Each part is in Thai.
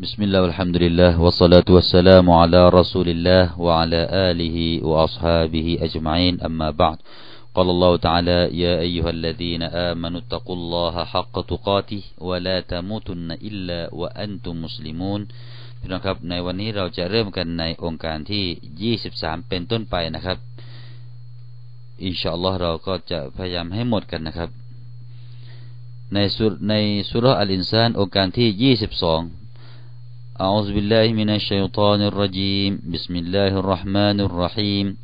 بسم الله والحمد لله والصلاة والسلام على رسول الله وعلى آله وأصحابه أجمعين أما بعد قال الله تعالى يا أيها الذين آمنوا اتقوا الله حق تقاته ولا تموتن إلا وأنتم مسلمون พี่น้องครับในวันนี้เราจะเริ่มกันในองค์การที่ 23 เป็นต้นไปนะครับ อินชาอัลลอฮ์เราก็จะพยายามให้หมดกันนะครับ ในสุในสุรอัลอินซานองค์การที่ 22 أعوذ بالله من الشيطان الرجيم. بسم الله الرحمن الرحيم.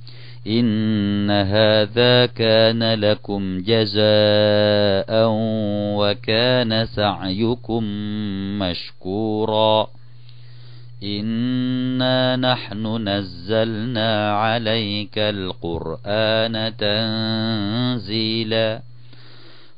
إن هذا كان لكم جزاء وكان سعيكم مشكورا. إنا نحن نزلنا عليك القرآن تنزيلا.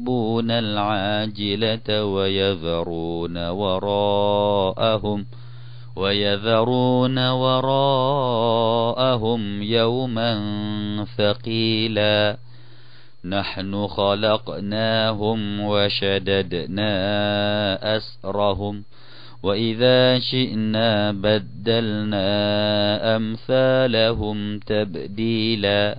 يحبون العاجلة ويذرون وراءهم ويذرون وراءهم يوما ثقيلا نحن خلقناهم وشددنا أسرهم وإذا شئنا بدلنا أمثالهم تبديلا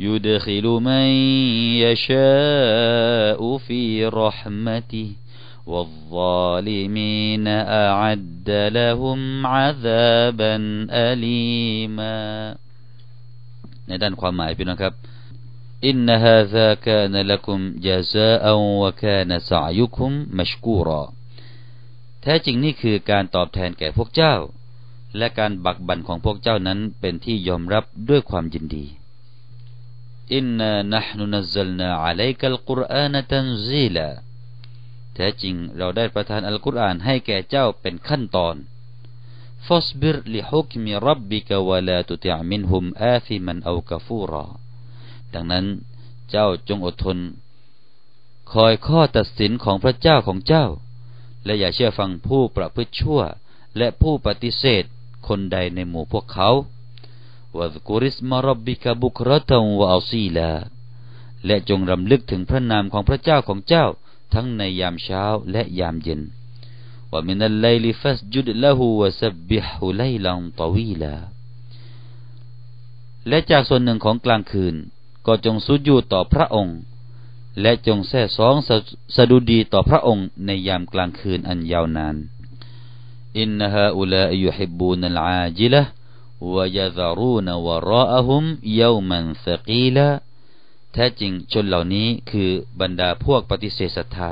يدخل من يشاء في رحمته والظالمين أعد لهم عذابا أليما ในด้านความหมายพี่น้องครับอินนฮาซากานละกุมจาซาอันวะกานสายุคุมมัชกูรอแท้จริงนี่คือการตอบแทนแก่พวกเจ้า และการบักบันของพวกเจ้านั้นเป็นที่ยอมรับด้วยความยินดี อินน์ะหนะ nazzalna 'alaykal ัลกุรอานะตันซีลาแท้จริงเราได้ประทานอัลกุรอานให้แก่เจ้าเป็นขั้นตอนฟอสบิรลิฮุกมิรับบิกวะลาตุติอมินฮุมอาฟิมันเอากฟูรอดังนั้นเจ้าจงอดทน คอยข้อตัดสินของพระเจ้าของเจ้า และอย่าเชื่อฟังผู้ประพฤติชั่ว และผู้ปฏิเสธคนใดในหมู่พวกเขา วะกุริสมารบิกะบุครตังวะอัซีลาและจงรำลึกถึงพระนามของพระเจ้าของเจ้า ทั้งในยามเช้าและยามเย็น ومن الليل فاسجد له وسبحه ليلا طويلا และจากส่วนหนึ่งของกลางคืน ก็จงสุญูต่อพระองค์ และจงแท้สองสดุดีต่อพระองค์ในยามกลางคืนอันยาวนานอินนฮาอุลายุฮิบูนัลอาจิละ วยาซารูนวราอะฮุมยามันสกีละแท้จริงชนเหล่านี้คือบรรดาพวกปฏิเสธศรัทธา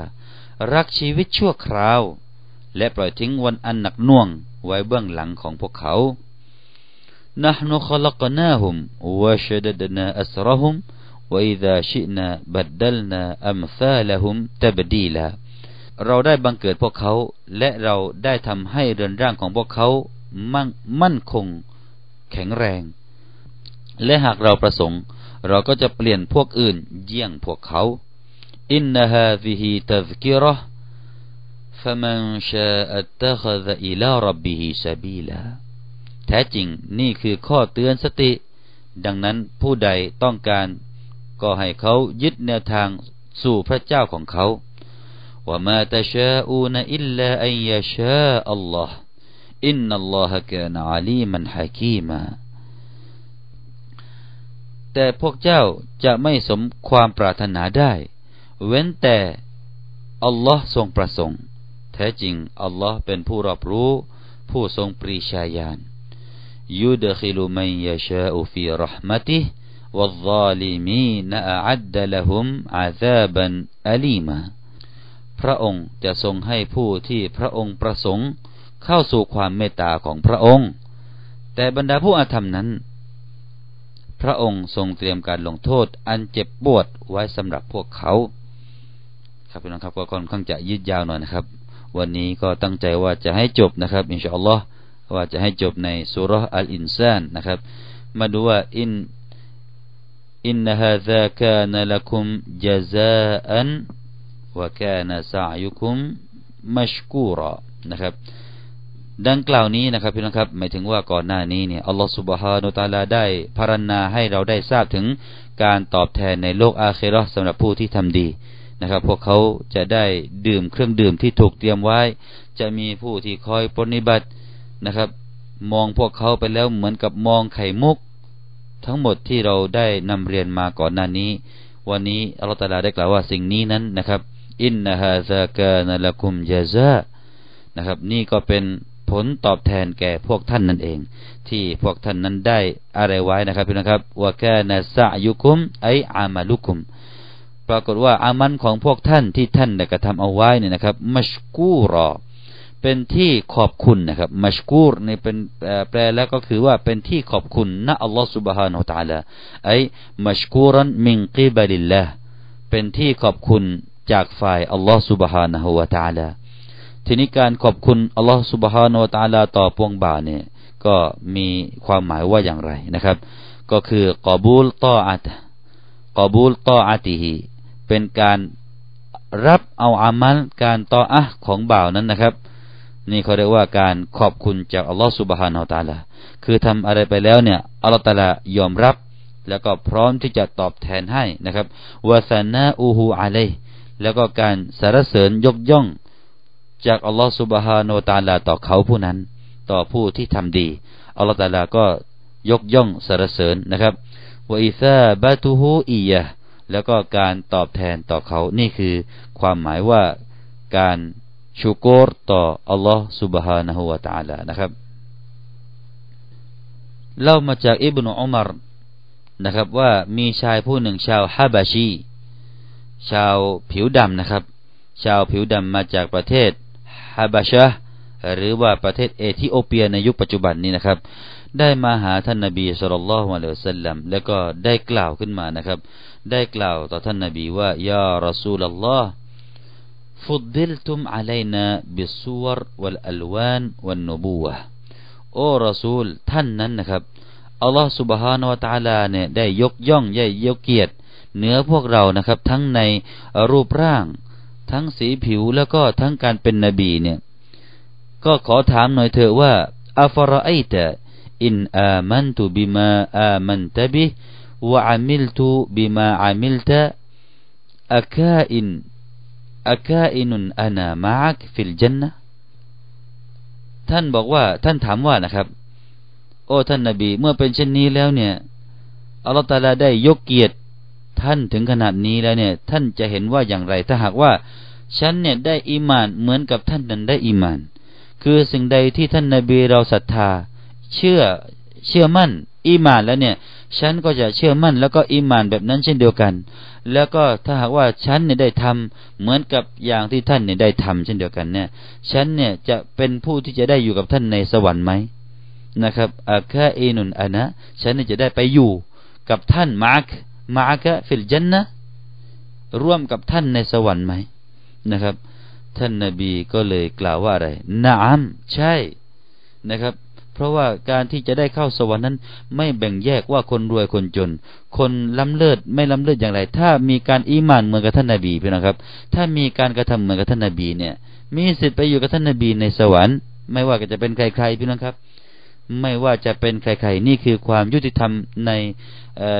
รักชีวิตชั่วคราวและปล่อยทิ้งวันอันหนักน่วงไว้เบื้องหลังของพวกเขา نحن خلقناهم وشددنا أسرهم وإذا شئنا بدلنا أمثالهم تبديلا เราได้บังเกิดพวกเขา และเราได้ทำให้เรือนร่างของพวกเขามั่นมั่นคง แข็งแรง และหากเราประสงค์ เราก็จะเปลี่ยนพวกอื่นเยี่ยงพวกเขา อินนาฮาซิฮิตัซกิรห์ فمن شاء اتخذ إلى ربه سبيلا แท้จริงนี่คือข้อเตือนสติ ดังนั้นผู้ใดต้องการ ก็ให้เขายึดแนวทางสู่พระเจ้าของเขาว่ามาตชาอูนอิลลาอันยาชาอัลลอฮ์ อินนัลลอฮะกานะอาลีมันฮะกีมาแต่พวกเจ้าจะไม่สมความปรารถนาได้ เว้นแต่อัลลอฮ์ทรงประสงค์ แท้จริงอัลลอฮ์เป็นผู้รับรู้ ผู้ทรงปรีชาญาณยูดขิลุมัยยาชาอูฟีรหมติวัลลาลิมีนอัดดละหุมอาซาบันอลีมาพระองค์จะทรงให้ผู้ที่พระองค์ประสงค์ เข้าสู่ความเมตตาของพระองค์ แต่บรรดาผู้อาธรรมนั้น พระองค์ทรงเตรียมการลงโทษอันเจ็บปวดไว้สำหรับพวกเขา ครับพี่น้องครับก็ค่อนข้างจะยืดยาวหน่อยนะครับ วันนี้ก็ตั้งใจว่าจะให้จบนะครับอินชาอัลลอฮ์ว่าจะให้จบในสุรอัลอินซานนะครับ มาดูว่าอินอินฮะซาคานละคุมจซาอันวะกานซายุคุมมัชกูรอนะครับ ดังกล่าวนี้นะครับพี่น้องครับหมายถึงว่าก่อนหน้านี้เนี่ยอัลลอฮฺสุบฮานุตาลาได้พารณาให้เราได้ทราบถึงการตอบแทนในโลกอาเครอสำหรับผู้ที่ทำดีนะครับ พวกเขาจะได้ดื่มเครื่องดื่มที่ถูกเตรียมไว้ จะมีผู้ที่คอยปฏิบัตินะครับ มองพวกเขาไปแล้วเหมือนกับมองไข่มุก ทั้งหมดที่เราได้นำเรียนมาก่อนหน้านี้ วันนี้อัลลอฮฺตาลาได้กล่าวว่าสิ่งนี้นั้นนะครับอินนาฮาซากานละคุมยาซานะครับ นี่ก็เป็น ผลตอบแทนแก่พวกท่านนั่นเอง ที่พวกท่านนั้นได้อะไรไว้นะครับพี่นะครับว่าแกนาซายุคุมไออามาลุคุม ปรากฏว่าอามันของพวกท่านที่ท่านได้กระทำเอาไว้เนี่ยนะครับมัชกูรอเป็นที่ขอบคุณนะครับมัชกูรนี่เป็นแปลแล้วก็คือว่าเป็นที่ขอบคุณนะอัลลอฮฺสุบฮานาอัลลอฮไอ้มัชกูรันมิงกีบะลิลละเป็นที่ขอบคุณจากฝ่ายอัลลอฮฺสุบฮานาหูวะตาลา ทีนี้การขอบคุณอัลลอฮฺสุบฮานวะตาลาต่อปวงบ่าเนี่ยก็มีความหมายว่าอย่างไรนะครับ ก็คือกอบูลต่ออัตกอบูลต่ออาติฮีเป็นการรับเอาอามัลการต่ออะของบ่าวนั้นนะครับ นี่เขาเรียกว่าการขอบคุณจากอัลลอฮฺสุบฮานาตาลาคือทำอะไรไปแล้วเนี่ยอัลลอฮฺตาลายอมรับ แล้วก็พร้อมที่จะตอบแทนให้นะครับวาสนาอูฮูอะเลแล้วก็การสารเสริญยกย่อง จากอัลลอฮฺสุบฮาโนตาลาต่อเขาผู้นั้น ต่อผู้ที่ทำดีอัลลอฮฺตาลาก็ยกย่องสรรเสริญนะครับวอิซาบะตุฮูอียะแล้วก็การตอบแทนต่อเขานี่คือความหมายว่าการชูโกรต่ออัลลอฮฺสุบฮานะฮูวาตาลานะครับเล่ามาจากอิบนุอุมารนะครับว่ามีชายผู้หนึ่งชาวฮาบาชี ชาวผิวดำนะครับ ชาวผิวดำมาจากประเทศ ฮาบาชะหรือว่าประเทศเอธิโอเปียในยุคปัจจุบันนี้นะครับ ได้มาหาท่านนบีสุลต่านละฮ์อะลัยฮิสัลลัมแล้วก็ได้กล่าวขึ้นมานะครับ ได้กล่าวต่อท่านนบีว่ายารอซูลลอฮ์ฟุดดิลตุมอะลัยนาบิสวรวัลอัลวานวันูบูวะโอ้รอซูลท่านนั้นนะครับอัลลอฮ์ سبحانه และ تعالى เนี่ยได้ยกย่องใหญ่ยกเกียรติเหนือพวกเรานะครับ ทั้งในรูปร่าง ทั้งสีผิวแล้วก็ทั้งการเป็นนบีเนี่ย ก็ขอถามหน่อยเถอะว่าأفرأيت إن آمنت بما آمنت به وعملت بما عملت أكائن أكائن أنا معك في الجنةท่านบอกว่าท่านถามว่านะครับ โอ้ท่านนบี เมื่อเป็นเช่นนี้แล้วเนี่ยอัลลอฮฺตาลาได้ยกเกียรติ ท่านถึงขนาดนี้แล้วเนี่ย ท่านจะเห็นว่าอย่างไร ถ้าหากว่า ฉันเนี่ยได้อีมานเหมือนกับท่านนั้นได้อีมาน คือสิ่งใดที่ท่านนาบีเราศรัทธา เชื่อเชื่อมั่นอีมานแล้วเนี่ย ฉันก็จะเชื่อมั่น แล้วก็อีมานแบบนั้นเช่นเดียวกัน แล้วก็ถ้าหากว่าฉันเนี่ยได้ทำเหมือนกับอย่างที่ท่านเนี่ยได้ทำเช่นเดียวกันเนี่ย ฉันเนี่ยจะเป็นผู้ที่จะได้อยู่กับท่านในสวรรค์ไหมนะครับอาคาเอนุนอานะฉันเนี่ยจะได้ไปอยู่กับท่านมาร์ก มากะฟิลจันนะร่วมกับท่านในสวรรค์ไหมนะครับ ท่านนาบีก็เลยกล่าวว่าอะไรนามใช่นะครับ เพราะว่าการที่จะได้เข้าสวรรค์นั้น ไม่แบ่งแยกว่าคนรวยคนจน คนล้ำเลิศไม่ล้ำเลิศอย่างไร ถ้ามีการอีมานเหมือนกับท่านนาบีนี่นะครับ ถ้ามีการกระทำเหมือนกับท่านนาบีเนี่ย มีสิทธิ์ไปอยู่กับท่านนาบีในสวรรค์ ไม่ว่าจะเป็นใครๆนี่นะครับ ไม่ว่าจะเป็นใครๆนี่คือความยุติธรรมใน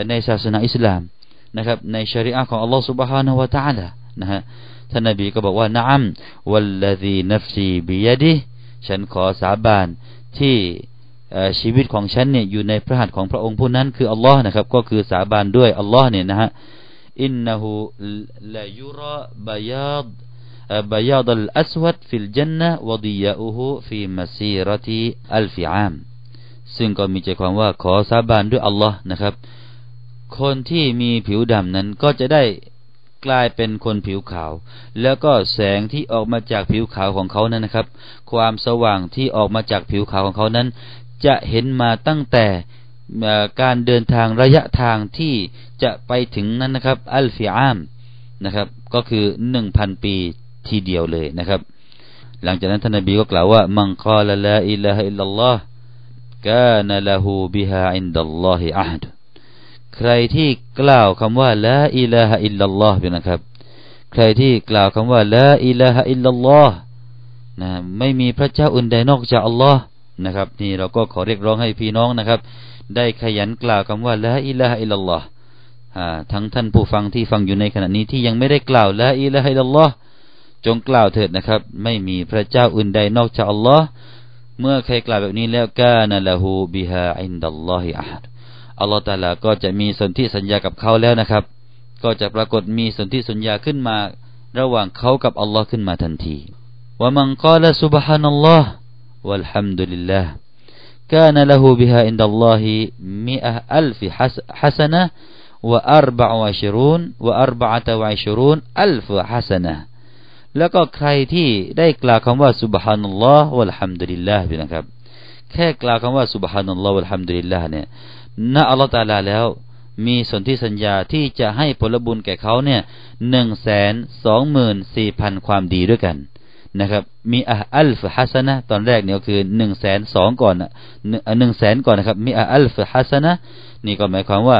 ในศาสนาอิสลามนะครับในชริอะของอัลลอฮฺ سبحانه และ تعالى นะฮะท่านนบีก็บอกว่านะอัมวัลลดีนัฟซีบิยดิฉันขอสาบานที่ชีวิตของฉันเนี่ยอยู่ในพระหัตถ์ของพระองค์ผู้นั้นคืออัลลอฮ์นะครับก็คือสาบานด้วยอัลลอฮ์เนี่ยนะฮะอินนหูลายุระบายาด بياض الأسود في الجنة وضياؤه في مسيرة ألف عام ซึ่ ซึ่งก็มีใจความว่าขอสาบานด้วยอัลลอฮ์นะครับ คนที่มีผิวดำนั้นก็จะได้กลายเป็นคนผิวขาว แล้วก็แสงที่ออกมาจากผิวขาวของเขานั้นนะครับ ความสว่างที่ออกมาจากผิวขาวของเขานั้น จะเห็นมาตั้งแต่การเดินทางระยะทางที่จะไปถึงนั้นนะครับ ألف عام นะครับ ก็คือหนึ่งพันปีทีเดียวเลยนะครับ หลังจากนั้นท่านนบีก็กล่าวว่า من قال لا إله إلا الله كان له بها عند الله عهد ใครที่กล่าวคำว่าلا إله إلا الله นะครับ ใครที่กล่าวคำว่าلا إله إلا الله นะไม่มีพระเจ้าอื่นใดนอกจากอัลลอฮ์นะครับนี่เราก็ขอเรียกร้องให้พี่น้องนะครับ ได้ขยันกล่าวคำว่าلا إله إلا الله ทั้งท่านผู้ฟังที่ฟังอยู่ในขณะนี้ที่ยังไม่ได้กล่าวلا إله إلا الله จงกล่าวเถิดนะครับ ไม่มีพระเจ้าอื่นใดนอกจากอัลลอฮ์ เมื่อใครกล่าวแบบนี้แล้วกานะละหูบิฮาอินดัลลอฮิอัฮดอัลลอฮฺตาลาก็จะมีสนธิสัญญากับเขาแล้วนะครับ ก็จะปรากฏมีสนธิสัญญาขึ้นมา ระหว่างเขากับอัลลอฮ์ขึ้นมาทันทีว่ามันกล่าวสุบฮานัลลอฮ์วัลฮัมดุลิลลาห์ كان له بها عند الله مئة ألف حسنة وأربع وعشرون وأربعة وعشرون ألف حسنة แล้วก็ใครที่ได้กล่าวคำว่าสุบฮานัลลอฮ์วะลฮัมดุลิลลาห์นะครับ แค่กล่าวคำว่าสุบฮานัลลอฮ์วะลฮัมดุลิลลาห์เนี่ยณอัลลอฮฺตาลาแล้ว มีสนธิสัญญาที่จะให้ผลบุญแก่เขาเนี่ยหนึ่งแสนสองหมื่นสี่พันความดีด้วยกันนะครับ มีอัลฟฮัสนะตอนแรกเนี่ยก็คือหนึ่งแสนสองก่อนหนึ่งแสนก่อนนะครับ มีอัลฟฮัสนะนี่ก็หมายความว่า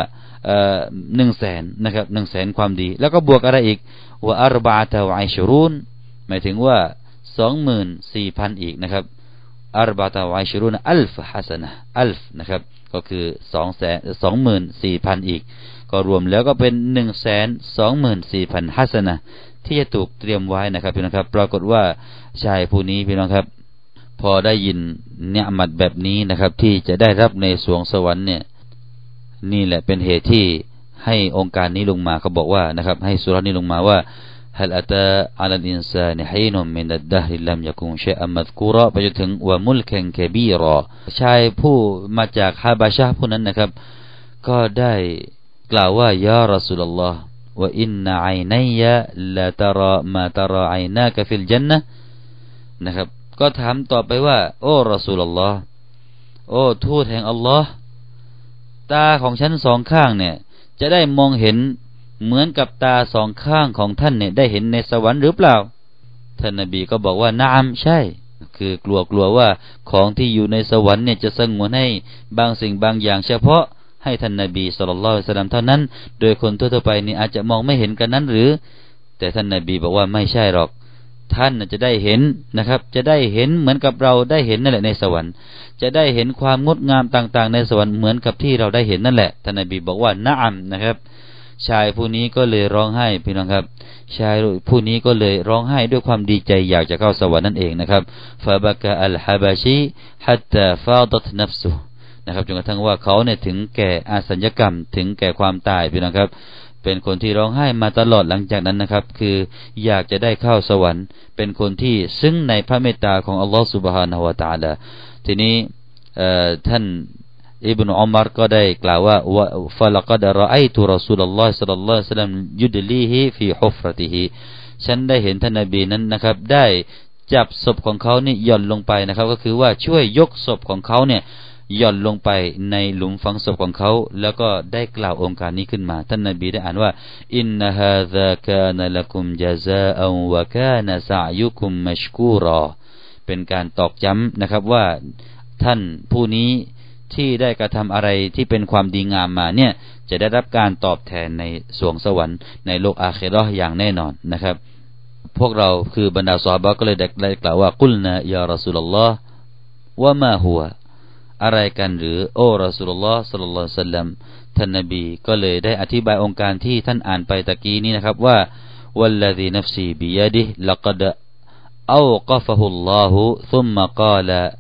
หนึ่งแสนนะครับหนึ่งแสนความดี แล้วก็บวกอะไรอีกว่าอัรบาตะวไอชรูนหมายถึงว่าสองหมื่นสี่พันอีกนะครับอัรบาตะวไอชรูนอัลฟฮัสนะอัลฟนะครับก็คือสองแสนสองหมื่นสี่พันอีก ก็รวมแล้วก็เป็นหนึ่งแสนสองหมื่นสี่พันฮัสนะที่จะถูกเตรียมไว้นะครับพี่น้องครับ ปรากฏว่าชายผู้นี้พี่น้องครับ พอได้ยินเนี่ยมัดแบบนี้นะครับ ที่จะได้รับในสวงสวรรค์เนี่ย นี่แหละเป็นเหตุที่ให้องค์การนี้ลงมาเขาบอกว่านะครับ ให้สุรนี้ลงมาว่า هل أتى على الإنسان حين من الدهر لم يكن شيئا مذكورا ไปจนถึงว่ามุลเคนเคบีรอชายผู้มาจากฮาบาชาผู้นั้นนะครับ ก็ได้กล่าวว่ายารอสุลลอฮ์ว่าอินนาไอนัยะละตรอมาตรอไอนากฟิลจันนะนะครับ ก็ถามต่อไปว่า โอ้รอสุลลอฮ์โอ้ทูตแห่งอัลลอฮ์ ตาของฉันสองข้างเนี่ย จะได้มองเห็นเหมือนกับตาสองข้างของท่านเนี่ยได้เห็นในสวรรค์หรือเปล่า ท่านนบีก็บอกว่านามใช่ คือกลัวกลัวว่าของที่อยู่ในสวรรค์เนี่ยจะสงวนให้บางสิ่งบางอย่างเฉพาะให้ท่านนบีสุลต่านสลัมเท่านั้น โดยคนทั่วไปนี่อาจจะมองไม่เห็นกันนั้นหรือ แต่ท่านนบีบอกว่าไม่ใช่หรอก ท่านจะได้เห็นนะครับ จะได้เห็นเหมือนกับเราได้เห็นนั่นแหละในสวรรค์ จะได้เห็นความงดงามต่างๆ ในสวรรค์เหมือนกับที่เราได้เห็นนั่นแหละท่านนบีบอกว่านะอัมนะครับ ชายผู้นี้ก็เลยร้องไห้พี่น้องครับ ชายผู้นี้ก็เลยร้องไห้ด้วยความดีใจอยากจะเข้าสวรรค์นั่นเองนะครับฟาบกะอัลฮะบาชีฮัตตาฟาดัตนัฟซุนะครับจนกระทั่งว่าเขาเนี่ยถึงแก่อาสัญญกรรมถึงแก่ความตายพี่น้องครับ เป็นคนที่ร้องไห้มาตลอดหลังจากนั้นนะครับ คืออยากจะได้เข้าสวรรค์ เป็นคนที่ซึ่งในพระเมตตาของอัลลอฮฺสุบฮานาหัวตาละทีนี้ท่านอิบนุอุมารก็ได้กล่าวว่าฟะลักดรอไอตุรอสูลลอฮ์สัลลัลลอฮุซัลลัมยุดลีฮิฟีฮุฟรติฮิฉันได้เห็นท่านนบีนั้นนะครับ ได้จับศพของเขานี่ย่อนลงไปนะครับ ก็คือว่าช่วยยกศพของเขาเนี่ย ย่อนลงไปในหลุมฝังศพของเขา แล้วก็ได้กล่าวองค์การนี้ขึ้นมา ท่านนบีได้อ่านว่า อินนาฮาซากานละกุมจาซาอัวะกานะซายุคุมมัชกูรอ เป็นการตอกย้ำนะครับว่าท่านผู้นี้ที่ได้กระทำอะไรที่เป็นความดีงามมาเนี่ย จะได้รับการตอบแทนในสวงสวรรค์ในโลกอาเครออย่างแน่นอนนะครับ พวกเราคือบรรดาสาบะก็เลยได้กล่าวว่ากุลนะยารสุลลอฮ์ว่ามาหัว อะไรกันหรือโอ้รอสุลลอฮ์สัลลัลลอฮุซัลลัมท่านนบีก็เลยได้อธิบายองค์การที่ท่านอ่านไปตะกี้นี้นะครับว่า والذي نفسي بيده لقد أوقفه الله ثم قال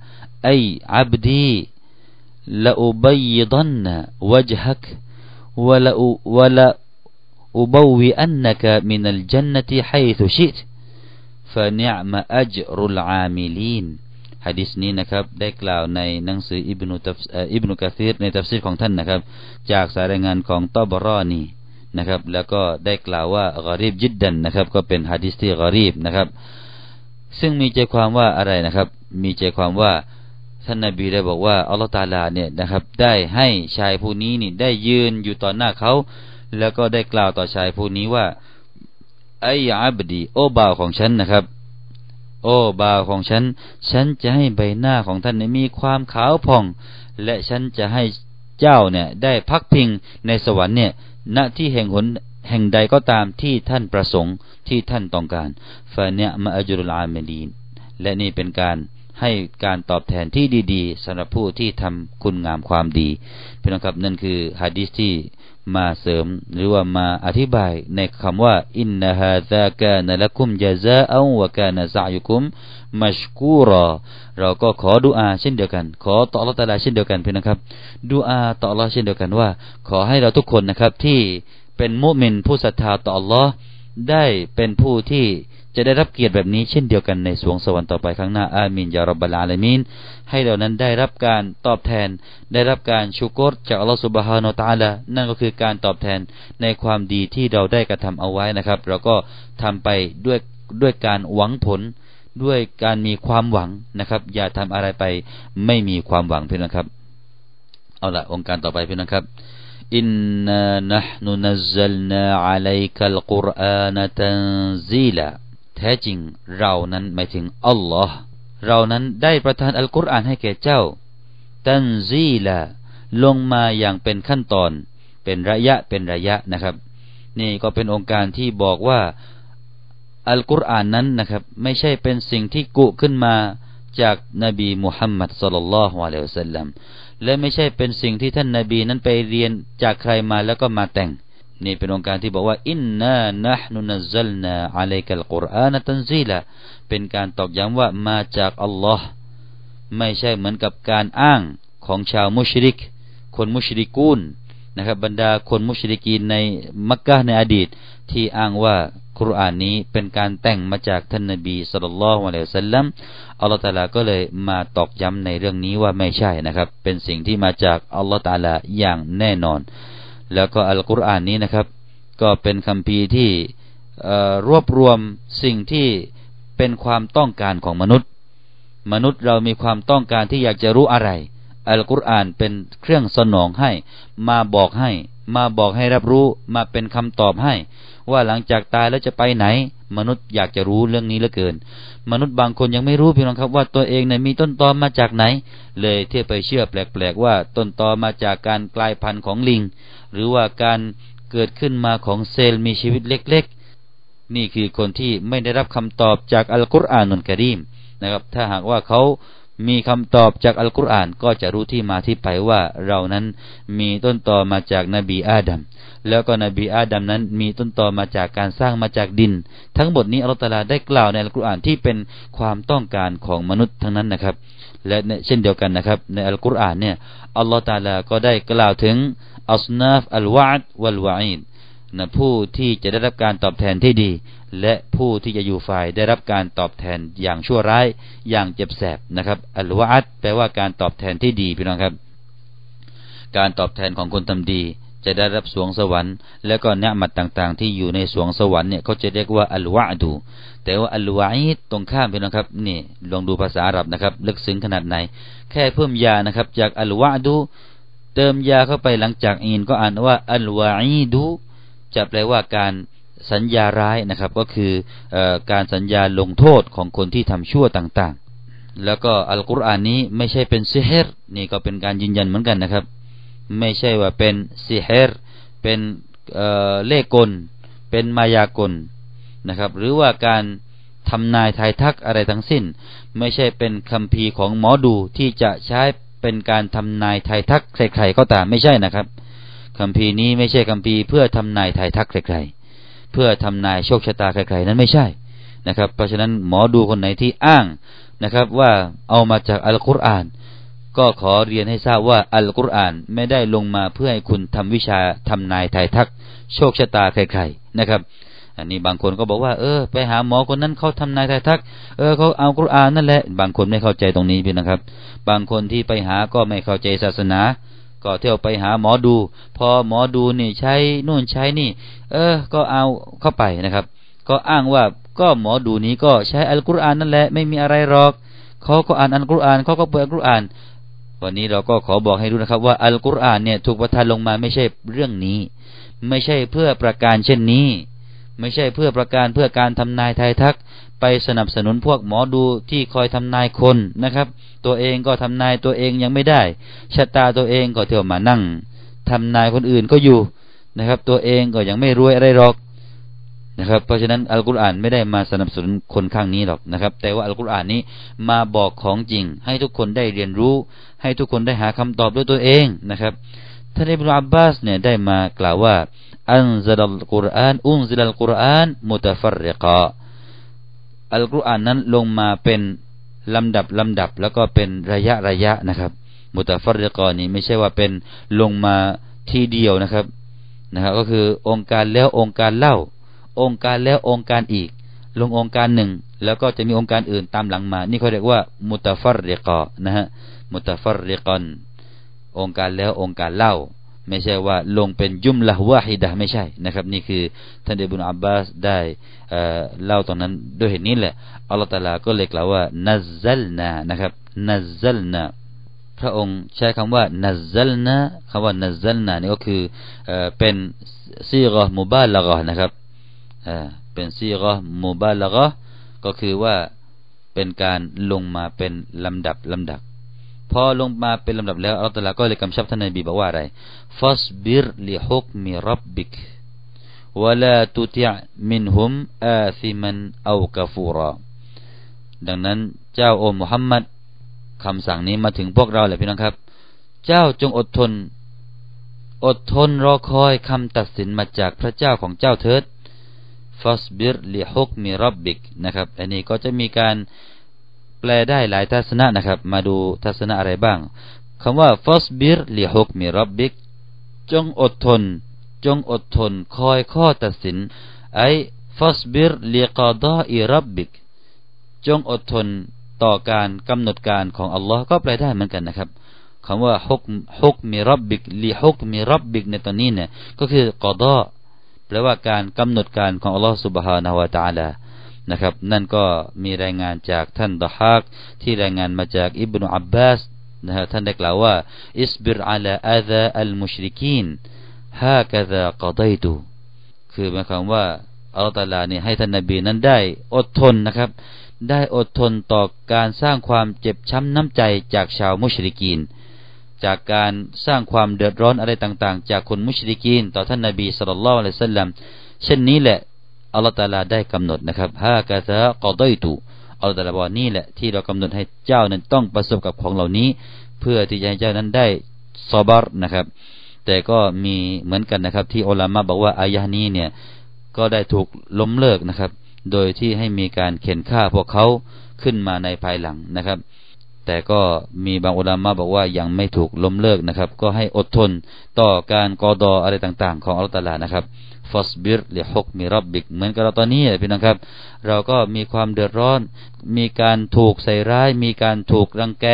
أي عبدي لأبيضن وجهك ولأبوئنك من الجنة حيث شئت فنعم أجر العاملين ฮะดิษนี้นะครับ ได้กล่าวในหนังสืออิบนุตัฟอิบนุกะซีรในตัฟซีรของท่านนะครับ จากสายรายงานของตอบรอนีนะครับ แล้วก็ได้กล่าวว่ากอรีบจิดดันนะครับ ก็เป็นฮะดิษที่กอรีบนะครับ ซึ่งมีใจความว่าอะไรนะครับ มีใจความว่าท่านนาบีได้บอกว่าอัลลอฮฺตาลาเนี่ยนะครับ ได้ให้ชายผู้นี้นี่ได้ยืนอยู่ต่อหน้าเขา แล้วก็ได้กล่าวต่อชายผู้นี้ว่าไอ้อับดี โอบ่าวของฉันนะครับ โอ้บ่าวของฉัน ฉันจะให้ใบหน้าของท่านมีความขาวผ่อง และฉันจะให้เจ้าเนี่ยได้พักพิงในสวรรค์เนี่ยณที่แห่งหนแห่งใดก็ตามที่ท่านประสงค์ที่ท่านต้องการฟาเนมาอจุลอาเมลีนและนี่เป็นการให้การตอบแทนที่ดี ๆสำหรับผู้ที่ทำคุณงามความดีพี่น้องครับนั่นคือฮะดีษที่ มาเสริมหรือว่ามาอธิบายในคำว่าอินนาฮาซากานละคุมยาซาอัวกานะซายุคุมมัชกูรอเราก็ขอดุอาเช่นเดียวกัน ขอต่อลลอฮฺตาลาเช่นเดียวกันเพี่อน้องครับดุอาต่อลลอฮ์เช่นเดียวกันว่า ขอให้เราทุกคนนะครับที่เป็นมุมินผู้ศรัทธาต่ออัลลอฮ์ได้เป็นผู้ที่ จะได้รับเกียรติแบบนี้เช่นเดียวกันในสวงสวรรค์ต่อไปข้างหน้าอามินยารับบาลาลามีนให้เหล่านั้นได้รับการตอบแทน ได้รับการชุกรจากอัลลอฮฺสุบฮานาตาลานั่นก็คือการตอบแทนในความดีที่เราได้กระทำเอาไว้นะครับ เราก็ทำไปด้วยด้วยการหวังผลด้วยการมีความหวังนะครับ อย่าทำอะไรไปไม่มีความหวังเพื่อนนะครับเอาละองค์การต่อไปเพื่อนนะครับอินนานะ แท้จริงเรานั้นหมายถึงอัลลอฮ์เรานั้นได้ประทานอัลกุรอานให้แก่เจ้า ตันซีละลงมาอย่างเป็นขั้นตอน เป็นระยะเป็นระยะนะครับ นี่ก็เป็นองค์การที่บอกว่าอัลกุรอานนั้นนะครับ ไม่ใช่เป็นสิ่งที่กุขึ้นมาจากนบีมุฮัมมัดสุลลัลลอฮุอะลัยฮิสซลลัมและไม่ใช่เป็นสิ่งที่ท่านนาบีนั้นไปเรียนจากใครมาแล้วก็มาแต่ง นี่เป็นองค์การที่บอกว่าอินนานะนุนัซลนาอะลัยกัลกุรอานตันซีละเป็นการตอกย้ำว่ามาจากอัลลอฮ์ไม่ใช่เหมือนกับการอ้างของชาวมุชริก คนมุชริกูนนะครับบรรดาคนมุชริกีนในมักกะในอดีต ที่อ้างว่าคุรานนี้เป็นการแต่งมาจากท่านนบีสุลต่านละฮ์วะลัยสัลลัมอัลลอฮฺตาลาก็เลยมาตอกย้ำในเรื่องนี้ว่าไม่ใช่นะครับ เป็นสิ่งที่มาจากอัลลอฮฺตาลาอย่างแน่นอน แล้วก็อัลกุรอานนี้นะครับ ก็เป็นคำพีที่รวบรวมสิ่งที่เป็นความต้องการของมนุษย์ มนุษย์เรามีความต้องการที่อยากจะรู้อะไร อัลกุรอานเป็นเครื่องสนองให้มาบอกให้ มาบอกให้รับรู้มาเป็นคำตอบให้ ว่าหลังจากตายแล้วจะไปไหน มนุษย์อยากจะรู้เรื่องนี้เหลือเกิน มนุษย์บางคนยังไม่รู้พี่น้องครับว่าตัวเองเนี่ยมีต้นตอมาจากไหน เลยเที่ยวไปเชื่อแปลกๆว่าต้นตอมาจากการกลายพันธุ์ของลิง หรือว่าการเกิดขึ้นมาของเซลล์มีชีวิตเล็กๆ นี่คือคนที่ไม่ได้รับคำตอบจากอัลกุรอานนุนกะรีมนะครับถ้าหากว่าเขา มีคำตอบจากอัลกุรอานก็จะรู้ที่มาที่ไปว่าเรานั้นมีต้นตอมาจากนบีอาดัมแล้วก็นบีอาดัมนั้นมีต้นตอมาจากการสร้างมาจากดิน ทั้งหมดนี้อัลลอฮฺตาลาได้กล่าวในอัลกุรอานที่เป็นความต้องการของมนุษย์ทั้งนั้นนะครับ และเช่นเดียวกันนะครับ ในอัลกุรอานเนี่ยอัลลอฮฺตาลาก็ได้กล่าวถึงอัสนาฟอัลวาดวัลวาอิดนะผู้ที่จะได้รับการตอบแทนที่ดี และผู้ที่จะอยู่ฝ่ายได้รับการตอบแทนอย่างชั่วร้ายอย่างเจ็บแสบนะครับอัลวาดแปลว่าการตอบแทนที่ดีพี่น้องครับ การตอบแทนของคนทำดี จะได้รับสวงสวรรค์ และก็เนื้อมัดต่างๆ ที่อยู่ในสวงสวรรค์เนี่ยเขาจะเรียกว่าอัลวาดู แต่ว่าอัลวาอิดตรงข้ามพี่น้องครับนี่ลองดูภาษาอาหรับนะครับลึกซึ้งขนาดไหน แค่เพิ่มยานะครับจากอัลวาดู เติมยาเข้าไปหลังจากอินก็อ่านว่าอัลวาอีดูจะแปลว่าการ สัญญาร้ายนะครับ ก็คืออการสัญญาลงโทษของคนที่ทำชั่วต่างๆ แล้วก็อัลกุรอานนี้ไม่ใช่เป็นซิเฮรนี่ก็เป็นการยืนยันเหมือนกันนะครับ ไม่ใช่ว่าเป็นซิเฮรเป็นเล่กล เป็นมายากลนะครับ หรือว่าการทำนายทายทักอะไรทั้งสิ้น ไม่ใช่เป็นคำพีของหมอดูที่จะใช้เป็นการทำนายทายทักใครๆก็ตามไม่ใช่นะครับคำพีนี้ไม่ใช่คำพีเพื่อทำนายทายทักใครๆ พื่อทำนายโชคชะตาใครๆนั้นไม่ใช่นะครับ เพราะฉะนั้นหมอดูคนไหนที่อ้างนะครับ ว่าเอามาจากอัลกุรอาน ก็ขอเรียนให้ทราบว่าอัลกุรอานไม่ได้ลงมาเพื่อให้คุณทำวิชาทำนายทายทัก โชคชะตาใครๆนะครับอันนี้บางคนก็บอกว่าเออไปหาหมอคนนั้นเขาทำนายทายทัก เออเขาเอากุรอานนั่นแหละ บางคนไม่เข้าใจตรงนี้พี่นะครับ บางคนที่ไปหาก็ไม่เข้าใจศาสนา ก็เที่ยวไปหาหมอดู พอหมอดูนี่ใช้นู่นใช้นี่ เออ ก็เอาเข้าไปนะครับ ก็อ้างว่าก็หมอดูนี้ก็ใช้อัลกุรอานนั่นแหละไม่มีอะไรหรอกเขาก็อ่านอัลกุรอานเขาก็เปิดอัลกุรอาน วันนี้เราก็ขอบอกให้รู้นะครับ ว่าอัลกุรอานเนี่ยถูกประทานลงมาไม่ใช่เรื่องนี้ ไม่ใช่เพื่อประการเช่นนี้ ไม่ใช่เพื่อประการเพื่อการทำนายทายทัก ไปสนับสนุนพวกหมอดูที่คอยทำนายคนนะครับ ตัวเองก็ทำนายตัวเองยังไม่ได้ชะตาตัวเองก็เที่ยวมานั่งทำนายคนอื่นก็อยู่นะครับ ตัวเองก็ยังไม่รวยอะไรหรอกนะครับ เพราะฉะนั้นอัลกุรอานไม่ได้มาสนับสนุนคนข้างนี้หรอกนะครับ แต่ว่าอัลกุรอานนี้มาบอกของจริง ให้ทุกคนได้เรียนรู้ ให้ทุกคนได้หาคำตอบด้วยตัวเองนะครับท่านอิบนุอับบาสเนี่ยได้มากล่าวว่า อันซาลัลกุรอานอุนซิลัลกุรอานมุตฟรริกะอัลกุรอานนั้นลงมาเป็นลำดับลำดับแล้วก็เป็นระยะระยะนะครับ มุตฟรริกะนี่ไม่ใช่ว่าเป็นลงมาทีเดียวนะครับนะครับ ก็คือองค์การแล้วองค์การเล่า องค์การแล้วองค์การอีก ลงองค์การหนึ่ง แล้วก็จะมีองค์การอื่นตามหลังมา นี่เขาเรียกว่า มุตฟรริกะนะฮะมุตฟรริกอนองค์การแล้วองค์การเล่า ไม่ใช่ว่าลงเป็นยุมละวะฮิดะไม่ใช่นะครับ นี่คือท่านเดบุนอับบาสได้เล่าตรงนั้นด้วยเหตุนี้แหละอัลลอฮฺตาลาก็เลยกล่าวว่านัซซัลนานะครับนัซซัลนาพระองค์ใช้คำว่านัซซัลนาคำว่านัซซัลนานี่ก็คือเป็นซีกะมุบาลกะนะครับเป็นซีกะมุบาลกะก็คือว่าเป็นการลงมาเป็นลำดับลำดับ พอลงมาเป็นลำดับแล้วอัลลอฮฺก็เลยกำชับท่านนบีบอกว่าอะไรฟัสบิรลิฮุกมิรับบิกวะลาตุติอมินฮุมอาซิมันเอากฟูรอดังนั้นเจ้าโอมุฮัมมัดคำสั่งนี้มาถึงพวกเราเลยพี่น้องครับ เจ้าจงอดทน อดทนรอคอยคำตัดสินมาจากพระเจ้าของเจ้าเถิดفاصبر لحكم ربك นะครับ อันนี้ก็จะมีการ แปลได้หลายทัศนะนะครับ มาดูทัศนะอะไรบ้าง คำว่าفاصبر لحكم ربك จงอดทน จงอดทน คอยข้อตัดสิน أي فاصبر لقضاء ربك จงอดทนต่อการกำหนดการของอัลลอฮ์ก็แปลได้เหมือนกันนะครับคำว่าحكم حكم ربك لحكم ربك ในตอนนี้เนี่ยก็คือกอดอแปลว่าการกำหนดการของอัลลอฮ์ سبحانه และ تعالى นะครับ นั่นก็มีรายงานจากท่านดะฮักที่รายงานมาจากอิบนุอับบาสนะฮะท่านได้กล่าวว่าอิสบิรอัลาอาซาอัลมุชริกีนฮากะซากอดัยตุคือหมายความว่าอัลตาลาเนี่ยให้ท่านนบีนั้นได้อดทนนะครับ ได้อดทนต่อการสร้างความเจ็บช้ำน้ำใจจากชาวมุชริกีน จากการสร้างความเดือดร้อนอะไรต่างๆ จากคนมุชริกีน ต่อท่านนบีสุลต่านละอัลลอฮฺสัลลัมเช่นนี้แหละ อัลลอฮฺตาลาได้กำหนดนะครับฮากะซากอดัยตุอัลลอฮฺตาลาบอกนี่แหละที่เรากำหนดให้เจ้านั้นต้องประสบกับของเหล่านี้ เพื่อที่จะให้เจ้านั้นได้ซอบาร์นะครับ แต่ก็มีเหมือนกันนะครับ ที่อัลลอฮฺบอกว่าอายะนี้เนี่ยก็ได้ถูกล้มเลิกนะครับ โดยที่ให้มีการเข็นฆ่าพวกเขาขึ้นมาในภายหลังนะครับ แต่ก็มีบางอุลามะบอกว่ายังไม่ถูกล้มเลิกนะครับ ก็ให้อดทนต่อการกอดออะไรต่างๆ ของอัลลอฮฺนะครับฟัสบิรลิฮกมิรับบิกเหมือนกับเราตอนนี้พี่น้องครับ เราก็มีความเดือดร้อน มีการถูกใส่ร้าย มีการถูกรังแก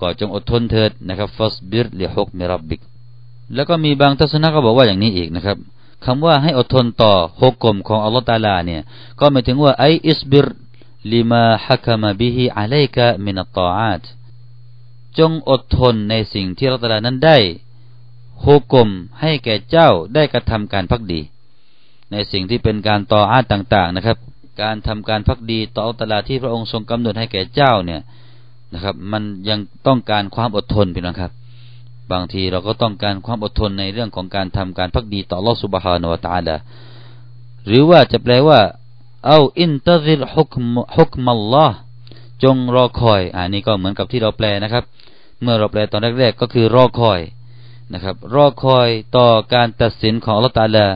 ก็จงอดทนเถิดนะครับฟัสบิรลิฮกมิรับบิกแล้วก็มีบางทัศนะก็บอกว่าอย่างนี้อีกนะครับคำว่าให้อดทนต่อฮกกลมของอัลลอฮฺตาลาเนี่ย ก็หมายถึงว่าไออิสบิร ลิมาฮักมาบิฮิอะลัยกะมินัตตออาตจงอดทนในสิ่งที่อัตาลานั้นได้ฮุกมให้แก่เจ้าได้กระทำการพักดี ในสิ่งที่เป็นการต่ออาตต่าง ๆนะครับ การทำการพักดีต่ออัลตลาที่พระองค์ทรงกำหนดให้แก่เจ้าเนี่ยนะครับ มันยังต้องการความอดทนพี่น้องครับ บางทีเราก็ต้องการความอดทนในเรื่องของการทำการพักดีต่อลอสุบฮานวตาลาหรือว่าจะแปลว่า เอาอินตะซิลฮุกฮุกมัลลอฮ์จงรอคอยอันนี้ก็เหมือนกับที่เราแปลนะครับ เมื่อเราแปลตอนแรกๆก็คือรอคอยนะครับ รอคอยต่อการตัดสินของอัลลอฮฺตาลา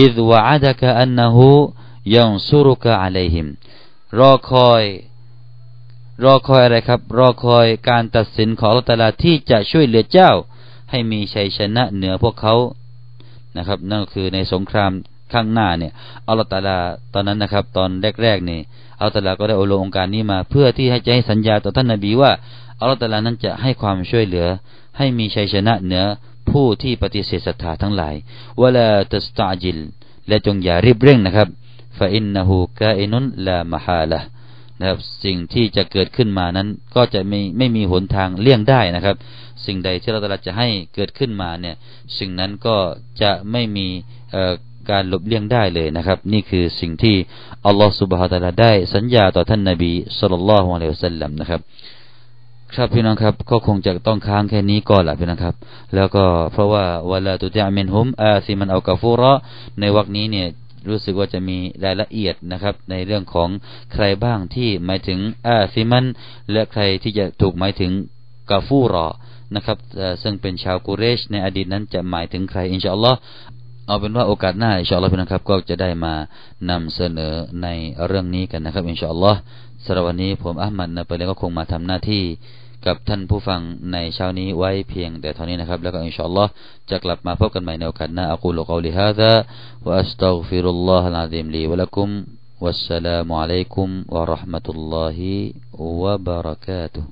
อิดวะอัดะกะอันนะฮูยังซุรุกะอะลัยฮิมรอคอยรอคอยอะไรครับ รอคอยการตัดสินของอัลตลาที่จะช่วยเหลือเจ้า ให้มีชัยชนะเหนือพวกเขานะครับ นั่นคือในสงคราม ข้างหน้าเนี่ยอัลลอฮฺตาลาตอนนั้นนะครับ ตอนแรกๆเนี่ยอัลลอฮฺตาลาก็ได้อลงองค์การนี้มา เพื่อที่ให้จะให้สัญญาต่อท่านนบีว่าอัลลอฮฺตาลานั้นจะให้ความช่วยเหลือ ให้มีชัยชนะเหนือผู้ที่ปฏิเสธศรัทธาทั้งหลายวลาตัสตาจิลและจงอย่ารีบเร่งนะครับฟาอินนะฮูกาอินุนลามฮาละนะครับสิ่งที่จะเกิดขึ้นมานั้นก็จะไม่ไม่มีหนทางเลี่ยงได้นะครับ สิ่งใดที่เราตรัสจะให้เกิดขึ้นมาเนี่ยสิ่งนั้นก็จะไม่มี การหลบเลี่ยงได้เลยนะครับ นี่คือสิ่งที่อัลลอฮฺสุบฮฺตะลาได้สัญญาต่อท่านนาบีสุลต่านละฮ์อะลัยฮิวสัลลัมนะครับครับพี่น้องครับก็คงจะต้องค้างแค่นี้ก่อนแหละพี่น้องครับ แล้วก็เพราะว่าวลาตุตะมินฮุมอาซิมันเอากาฟูระในวรรคนี้เนี่ยรู้สึกว่าจะมีรายละเอียดนะครับ ในเรื่องของใครบ้างที่หมายถึงอาซิมัน และใครที่จะถูกหมายถึงกาฟูรอนะครับซึ่งเป็นชาวกุเรชในอดีตนั้นจะหมายถึงใครอินชาอัลลอฮ์ เอาเป็นว่าโอกาสหน้าอินชาอัลลอฮ์พี่น้องครับ ก็จะได้มานำเสนอในเรื่องนี้กันนะครับอินชาอัลลอฮ์สำหรับวันนี้ผมอัลมัดนะไปเลยก็คงมาทำหน้าที่กับท่านผู้ฟังในเช้านี้ไว้เพียงแต่เท่านี้นะครับ แล้วก็อินชาอัลลอฮ์จะกลับมาพบกันใหม่ในโอกาสหน้าอักูลุกอลิฮะซาวะอัสตัฆฟิรุลลอฮ์อะลีมลีวะลักุม والسلام عليكم ورحمة الله وبركاته